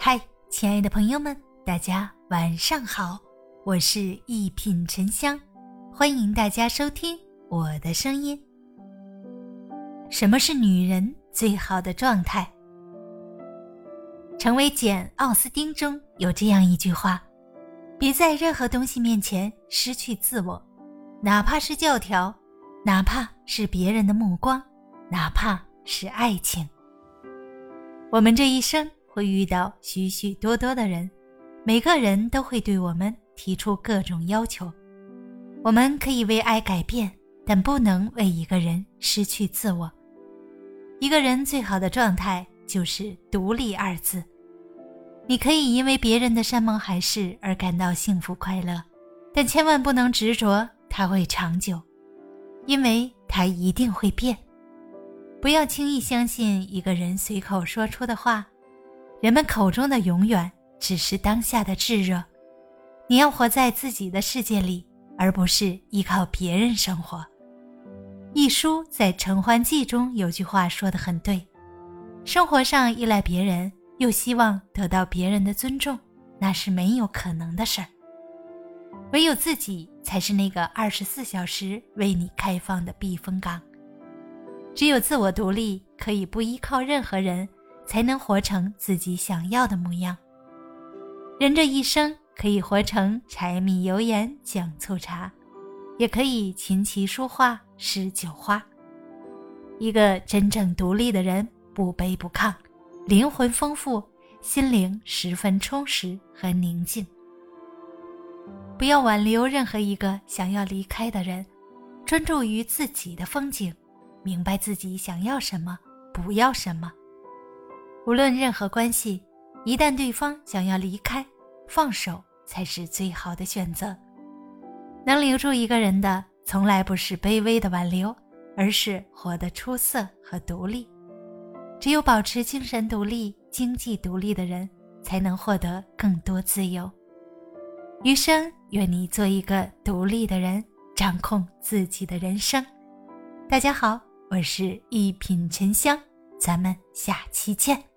嗨，亲爱的朋友们，大家晚上好，我是一品沉香，欢迎大家收听我的声音。什么是女人最好的状态？成为简·奥斯汀中有这样一句话：别在任何东西面前失去自我，哪怕是教条，哪怕是别人的目光，哪怕是爱情。我们这一生。会遇到许许多多的人，每个人都会对我们提出各种要求。我们可以为爱改变，但不能为一个人失去自我。一个人最好的状态就是“独立”二字。你可以因为别人的山盟海誓而感到幸福快乐，但千万不能执着它会长久，因为它一定会变。不要轻易相信一个人随口说出的话。人们口中的永远只是当下的炙热，你要活在自己的世界里，而不是依靠别人生活。一书在《承欢记》中有句话说得很对：生活上依赖别人，又希望得到别人的尊重，那是没有可能的事儿。唯有自己才是那个二十四小时为你开放的避风港。只有自我独立，可以不依靠任何人。才能活成自己想要的模样。人这一生可以活成柴米油盐酱醋茶，也可以琴棋书画诗酒花。一个真正独立的人，不卑不亢，灵魂丰富，心灵十分充实和宁静。不要挽留任何一个想要离开的人，专注于自己的风景，明白自己想要什么，不要什么。无论任何关系，一旦对方想要离开，放手才是最好的选择。能留住一个人的，从来不是卑微的挽留，而是活得出色和独立。只有保持精神独立、经济独立的人，才能获得更多自由。余生，愿你做一个独立的人，掌控自己的人生。大家好，我是一品沉香，咱们下期见。